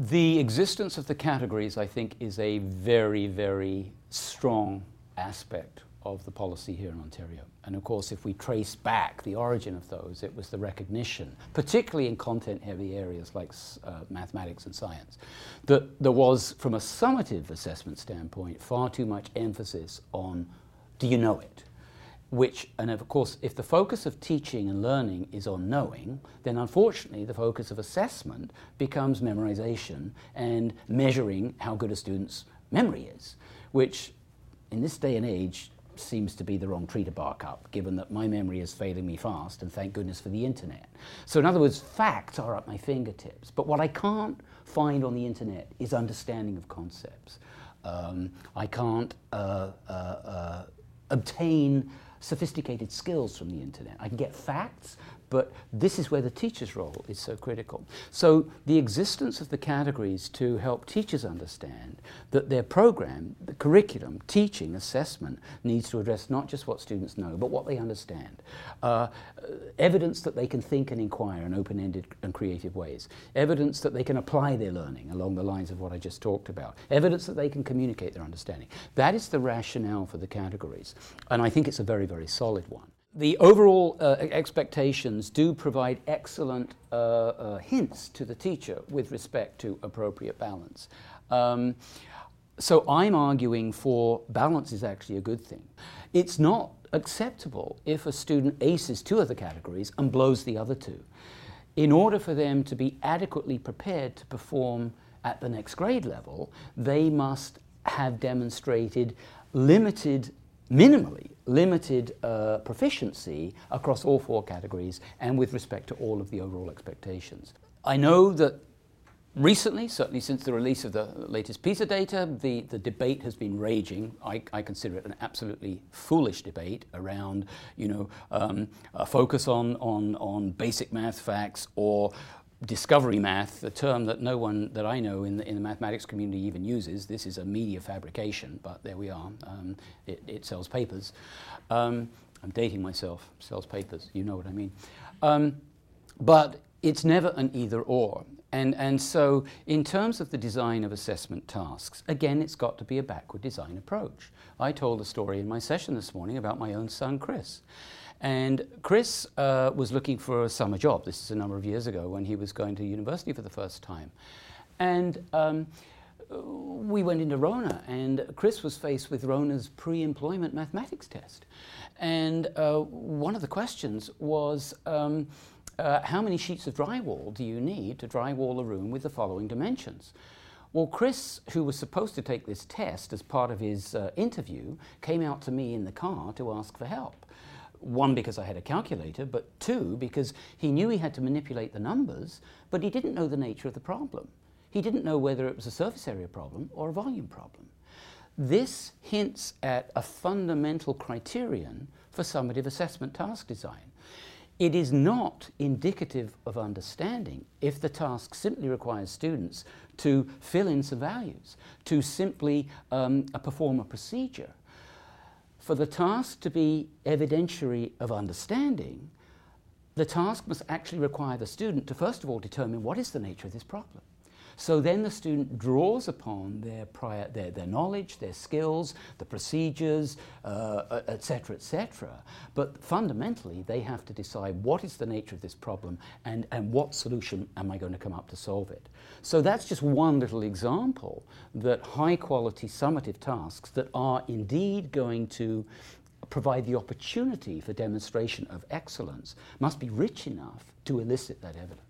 The existence of the categories, I think, is a very, very strong aspect of the policy here in Ontario. And of course, if we trace back the origin of those, it was the recognition, particularly in content heavy areas like uh, mathematics and science, that there was, from a summative assessment standpoint, far too much emphasis on do you know it? Which, and of course, if the focus of teaching and learning is on knowing, then unfortunately the focus of assessment becomes memorization and measuring how good a student's memory is, which in this day and age seems to be the wrong tree to bark up, given that my memory is failing me fast, and thank goodness for the internet. So in other words, facts are at my fingertips. But what I can't find on the internet is understanding of concepts. Um, I can't uh, uh, uh, obtain sophisticated skills from the internet. I can get facts, but this is where the teacher's role is so critical. So the existence of the categories to help teachers understand that their program, the curriculum, teaching, assessment needs to address not just what students know, but what they understand. Uh, evidence that they can think and inquire in open-ended and creative ways. Evidence that they can apply their learning along the lines of what I just talked about. Evidence that they can communicate their understanding. That is the rationale for the categories. And I think it's a very, very solid one the overall uh, expectations do provide excellent uh, uh, hints to the teacher with respect to appropriate balance. Um, so I'm arguing for balance is actually a good thing. It's not acceptable if a student aces two of the categories and blows the other two. In order for them to be adequately prepared to perform at the next grade level, they must have demonstrated limited minimally limited uh, proficiency across all four categories and with respect to all of the overall expectations. I know that recently, certainly since the release of the latest PISA data, the, the debate has been raging. I, I consider it an absolutely foolish debate around, you know, um, a focus on, on, on basic math facts or discovery math, the term that no one that I know in the, in the mathematics community even uses. This is a media fabrication, but there we are. Um, it, it, sells papers. Um, I'm dating myself, sells papers, you know what I mean. Um, but it's never an either or. And, and so, in terms of the design of assessment tasks, again, it's got to be a backward design approach. I told a story in my session this morning about my own son, Chris. And Chris uh, was looking for a summer job. This is a number of years ago when he was going to university for the first time. And um, we went into RONA, and Chris was faced with RONA's pre-employment mathematics test. And uh, one of the questions was, um, uh, how many sheets of drywall do you need to drywall a room with the following dimensions? Well, Chris, who was supposed to take this test as part of his uh, interview, came out to me in the car to ask for help one, because I had a calculator, but two, because he knew he had to manipulate the numbers, but he didn't know the nature of the problem. He didn't know whether it was a surface area problem or a volume problem. This hints at a fundamental criterion for summative assessment task design. It is not indicative of understanding if the task simply requires students to fill in some values, to simply um, perform a procedure for the task to be evidentiary of understanding, the task must actually require the student to first of all determine what is the nature of this problem. So then the student draws upon their prior, their, their knowledge, their skills, the procedures, etc., uh, etc. Et but fundamentally, they have to decide what is the nature of this problem and, and what solution am I going to come up to solve it. So that's just one little example that high quality summative tasks that are indeed going to provide the opportunity for demonstration of excellence must be rich enough to elicit that evidence.